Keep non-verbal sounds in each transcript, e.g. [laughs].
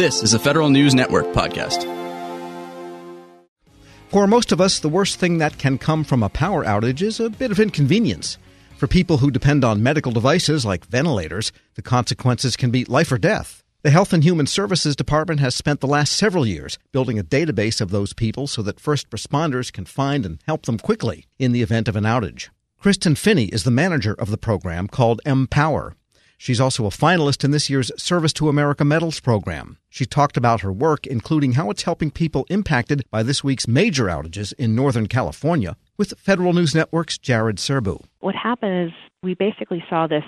This is a Federal News Network podcast. For most of us, the worst thing that can come from a power outage is a bit of inconvenience. For people who depend on medical devices like ventilators, the consequences can be life or death. The Health and Human Services Department has spent the last several years building a database of those people so that first responders can find and help them quickly in the event of an outage. Kristen Finne is the manager of the program called Empower. She's also a finalist in this year's Service to America Medals program. She talked about her work, including how it's helping people impacted by this week's major outages in Northern California, with Federal News Network's Jared Serbu. What happened is we basically saw this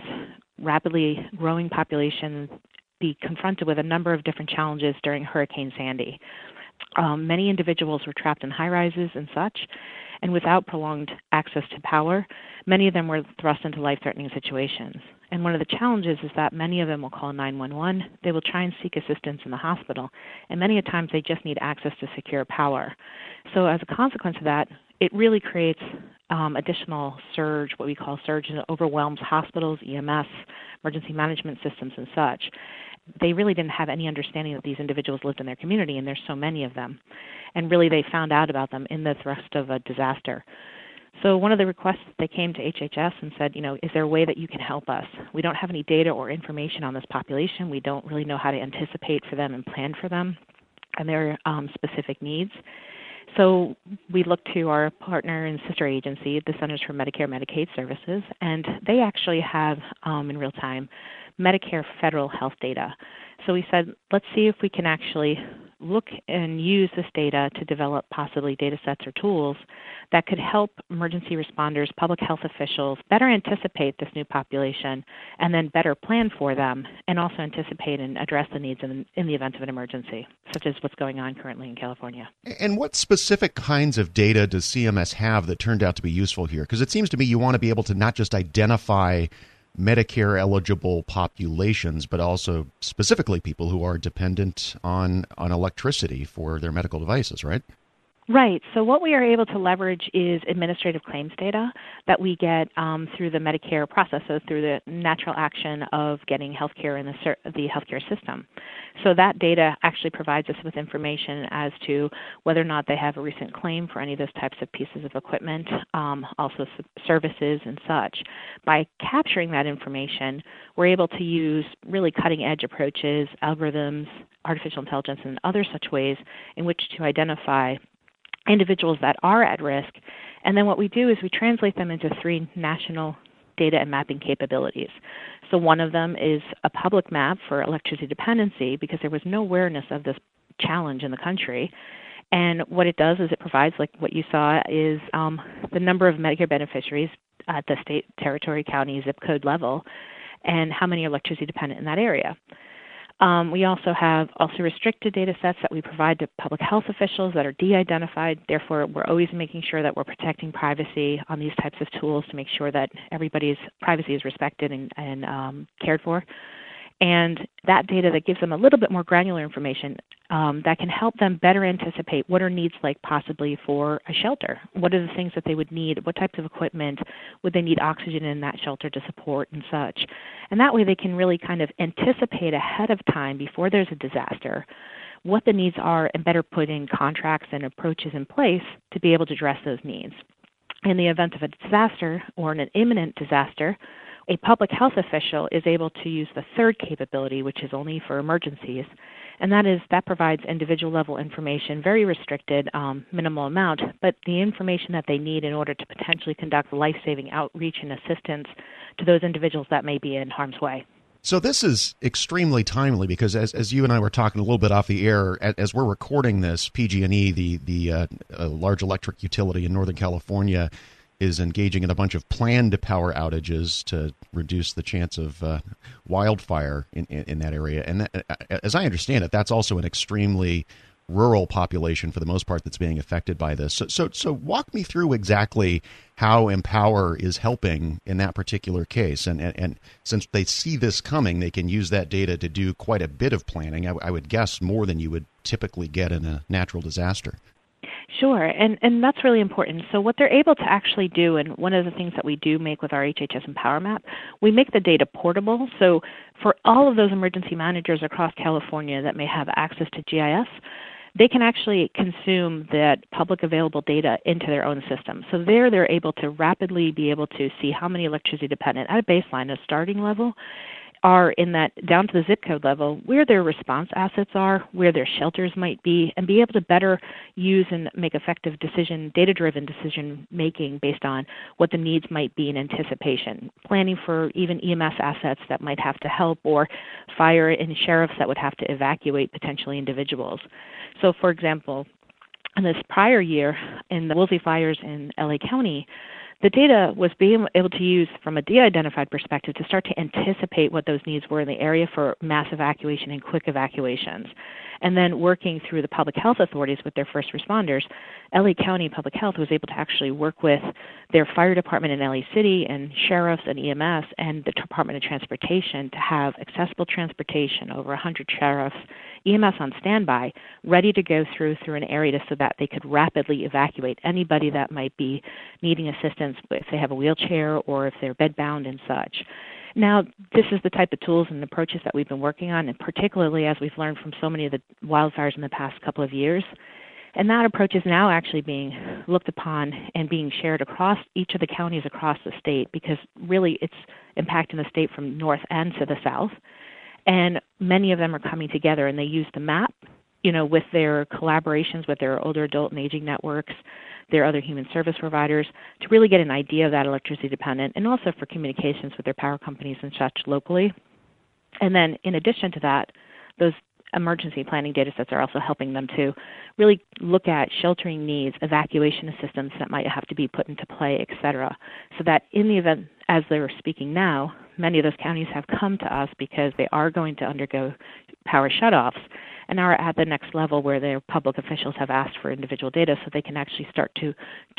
rapidly growing population be confronted with a number of different challenges during Hurricane Sandy. Um, many individuals were trapped in high rises and such, and without prolonged access to power, many of them were thrust into life threatening situations. And one of the challenges is that many of them will call 911. They will try and seek assistance in the hospital. And many a times they just need access to secure power. So, as a consequence of that, it really creates um, additional surge, what we call surge, and it overwhelms hospitals, EMS, emergency management systems, and such. They really didn't have any understanding that these individuals lived in their community, and there's so many of them. And really, they found out about them in the thrust of a disaster. So one of the requests they came to HHS and said, you know, is there a way that you can help us? We don't have any data or information on this population. We don't really know how to anticipate for them and plan for them and their um, specific needs. So we looked to our partner and sister agency, the Centers for Medicare and Medicaid Services, and they actually have um, in real time Medicare federal health data. So we said, let's see if we can actually look and use this data to develop possibly data sets or tools that could help emergency responders, public health officials better anticipate this new population and then better plan for them and also anticipate and address the needs in, in the event of an emergency, such as what's going on currently in California. And what specific kinds of data does CMS have that turned out to be useful here? Because it seems to me you want to be able to not just identify Medicare eligible populations, but also specifically people who are dependent on, on electricity for their medical devices, right? Right. So what we are able to leverage is administrative claims data that we get um, through the Medicare process, so through the natural action of getting healthcare in the, the healthcare system. So that data actually provides us with information as to whether or not they have a recent claim for any of those types of pieces of equipment, um, also services and such. By capturing that information, we're able to use really cutting edge approaches, algorithms, artificial intelligence, and other such ways in which to identify individuals that are at risk. And then what we do is we translate them into three national data and mapping capabilities. So one of them is a public map for electricity dependency because there was no awareness of this challenge in the country. And what it does is it provides, like what you saw, is um, the number of Medicare beneficiaries at the state, territory, county, zip code level, and how many are electricity dependent in that area. Um, we also have also restricted data sets that we provide to public health officials that are de-identified. Therefore, we're always making sure that we're protecting privacy on these types of tools to make sure that everybody's privacy is respected and, and um, cared for and that data that gives them a little bit more granular information um, that can help them better anticipate what are needs like possibly for a shelter. What are the things that they would need? What types of equipment would they need oxygen in that shelter to support and such? And that way they can really kind of anticipate ahead of time before there's a disaster what the needs are and better put in contracts and approaches in place to be able to address those needs. In the event of a disaster or an imminent disaster, a public health official is able to use the third capability, which is only for emergencies, and that is that provides individual level information, very restricted, um, minimal amount, but the information that they need in order to potentially conduct life saving outreach and assistance to those individuals that may be in harm's way. So this is extremely timely because, as, as you and I were talking a little bit off the air, as, as we're recording this, PG&E, the the uh, uh, large electric utility in Northern California, is engaging in a bunch of planned power outages to reduce the chance of uh, wildfire in, in, in, that area. And that, uh, as I understand it, that's also an extremely rural population for the most part that's being affected by this. So, so, so walk me through exactly how Empower is helping in that particular case. And, and, and since they see this coming, they can use that data to do quite a bit of planning. I, I would guess more than you would typically get in a natural disaster. Sure, and and that's really important. So what they're able to actually do, and one of the things that we do make with our HHS Empower Map, we make the data portable. So for all of those emergency managers across California that may have access to GIS, they can actually consume that public available data into their own system. So there they're able to rapidly be able to see how many electricity dependent at a baseline, a starting level, are in that down to the zip code level where their response assets are, where their shelters might be, and be able to better use and make effective decision, data driven decision making based on what the needs might be in anticipation. Planning for even EMS assets that might have to help, or fire and sheriffs that would have to evacuate potentially individuals. So, for example, in this prior year, in the Woolsey fires in LA County, the data was being able to use from a de-identified perspective to start to anticipate what those needs were in the area for mass evacuation and quick evacuations. And then working through the public health authorities with their first responders, LA County Public Health was able to actually work with their fire department in LA City and sheriffs and EMS and the Department of Transportation to have accessible transportation, over 100 sheriffs, EMS on standby, ready to go through through an area so that they could rapidly evacuate anybody that might be needing assistance if they have a wheelchair or if they're bedbound and such. Now, this is the type of tools and approaches that we've been working on, and particularly as we've learned from so many of the wildfires in the past couple of years. And that approach is now actually being looked upon and being shared across each of the counties across the state because really it's impacting the state from north and to the south. And many of them are coming together and they use the map, you know, with their collaborations with their older adult and aging networks their other human service providers to really get an idea of that electricity dependent and also for communications with their power companies and such locally. And then in addition to that, those emergency planning data sets are also helping them to really look at sheltering needs, evacuation assistance that might have to be put into play, et cetera, so that in the event, as they're speaking now, many of those counties have come to us because they are going to undergo power shutoffs and are at the next level where their public officials have asked for individual data so they can actually start to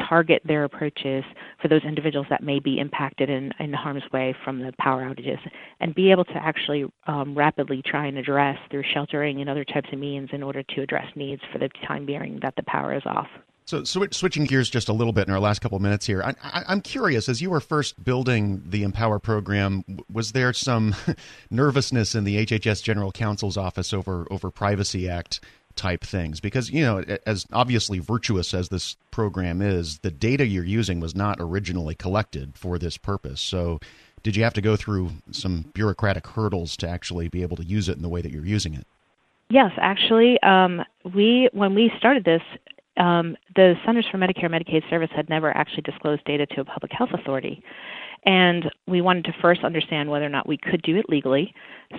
target their approaches for those individuals that may be impacted in, in harm's way from the power outages and be able to actually um, rapidly try and address through sheltering and other types of means in order to address needs for the time being that the power is off. So, switching gears just a little bit in our last couple of minutes here, I, am curious. As you were first building the Empower program, was there some [laughs] nervousness in the HHS General Counsel's office over over Privacy Act type things? Because you know, as obviously virtuous as this program is, the data you're using was not originally collected for this purpose. So, did you have to go through some bureaucratic hurdles to actually be able to use it in the way that you're using it? Yes, actually, um, we when we started this, um, the Centers for Medicare and Medicaid Service had never actually disclosed data to a public health authority. And we wanted to first understand whether or not we could do it legally.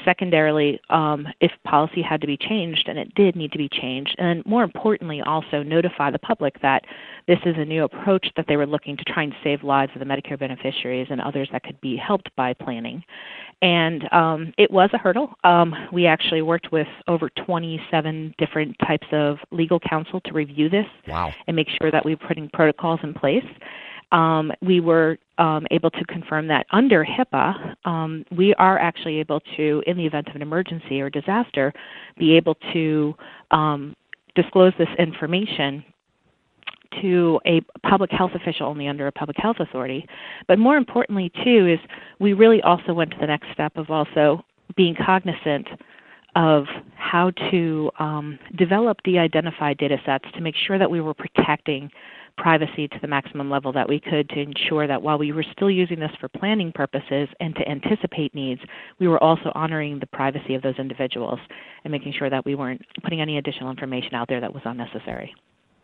Secondarily, um, if policy had to be changed, and it did need to be changed. And more importantly, also notify the public that this is a new approach that they were looking to try and save lives of the Medicare beneficiaries and others that could be helped by planning. And um, it was a hurdle. Um, we actually worked with over 27 different types of legal counsel to review this wow. and make sure that we were putting protocols in place. Um, we were um, able to confirm that under HIPAA, um, we are actually able to, in the event of an emergency or disaster, be able to um, disclose this information to a public health official only under a public health authority. But more importantly, too, is we really also went to the next step of also being cognizant of how to um, develop de-identified data sets to make sure that we were protecting privacy to the maximum level that we could to ensure that while we were still using this for planning purposes and to anticipate needs, we were also honoring the privacy of those individuals and making sure that we weren't putting any additional information out there that was unnecessary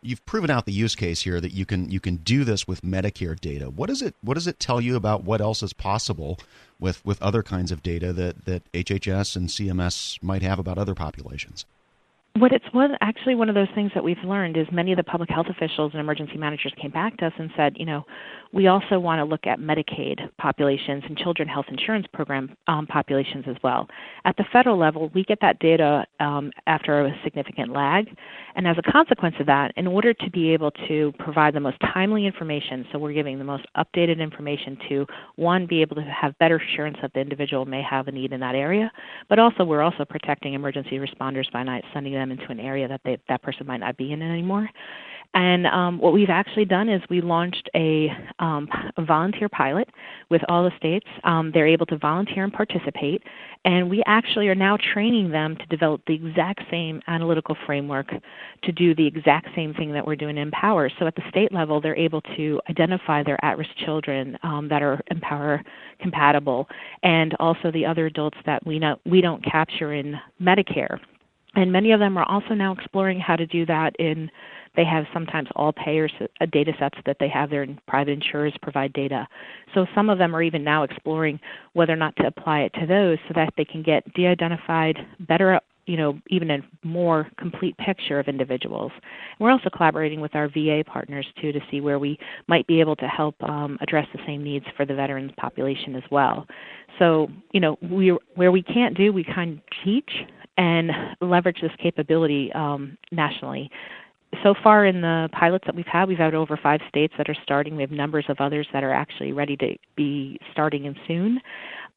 you've proven out the use case here that you can you can do this with Medicare data. What does it what does it tell you about what else is possible with with other kinds of data that that HHS and CMS might have about other populations? What it's one actually one of those things that we've learned is many of the public health officials and emergency managers came back to us and said, you know, we also want to look at Medicaid populations and children health insurance program um, populations as well. At the federal level, we get that data um, after a significant lag, and as a consequence of that, in order to be able to provide the most timely information, so we're giving the most updated information to one, be able to have better assurance that the individual may have a need in that area, but also we're also protecting emergency responders by not sending them into an area that they, that person might not be in anymore. And um, what we've actually done is we launched a, um, a volunteer pilot with all the states. Um, they're able to volunteer and participate, and we actually are now training them to develop the exact same analytical framework to do the exact same thing that we're doing in Empower. So at the state level, they're able to identify their at-risk children um, that are Empower compatible, and also the other adults that we know we don't capture in Medicare. And many of them are also now exploring how to do that in they have sometimes all payers uh, data sets that they have their private insurers provide data. So some of them are even now exploring whether or not to apply it to those so that they can get de-identified better you know, even a more complete picture of individuals. We're also collaborating with our VA partners too to see where we might be able to help um, address the same needs for the veterans population as well. So, you know, we where we can't do, we kind of teach and leverage this capability um, nationally so far in the pilots that we've had, we've had over five states that are starting. We have numbers of others that are actually ready to be starting in soon.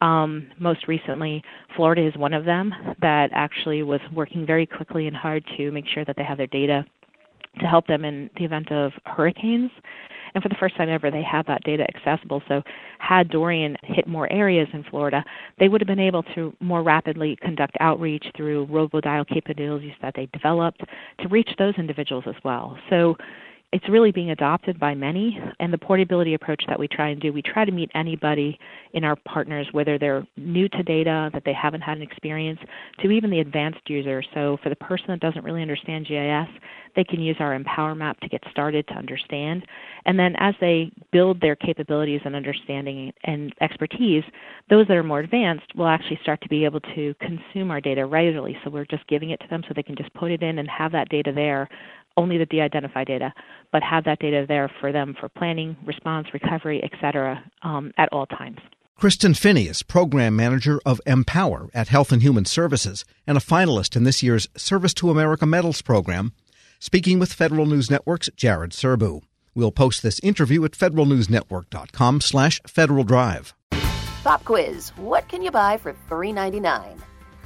Um, most recently, Florida is one of them that actually was working very quickly and hard to make sure that they have their data to help them in the event of hurricanes. And for the first time ever, they had that data accessible. So, had Dorian hit more areas in Florida, they would have been able to more rapidly conduct outreach through robodial capabilities that they developed to reach those individuals as well. So, it's really being adopted by many and the portability approach that we try and do we try to meet anybody in our partners whether they're new to data that they haven't had an experience to even the advanced user. So for the person that doesn't really understand gis they can use our empower map to get started to understand. And then as they build their capabilities and understanding and expertise those that are more advanced will actually start to be able to consume our data readily so we're just giving it to them so they can just put it in and have that data there only the de-identified data, but have that data there for them for planning, response, recovery, etc., um, at all times. Kristen Finne is Program Manager of Empower at Health and Human Services and a finalist in this year's Service to America Medals program, speaking with Federal News Network's Jared Serbu. We'll post this interview at federalnewsnetwork.com slash Federal Drive. Pop quiz. What can you buy for $3.99?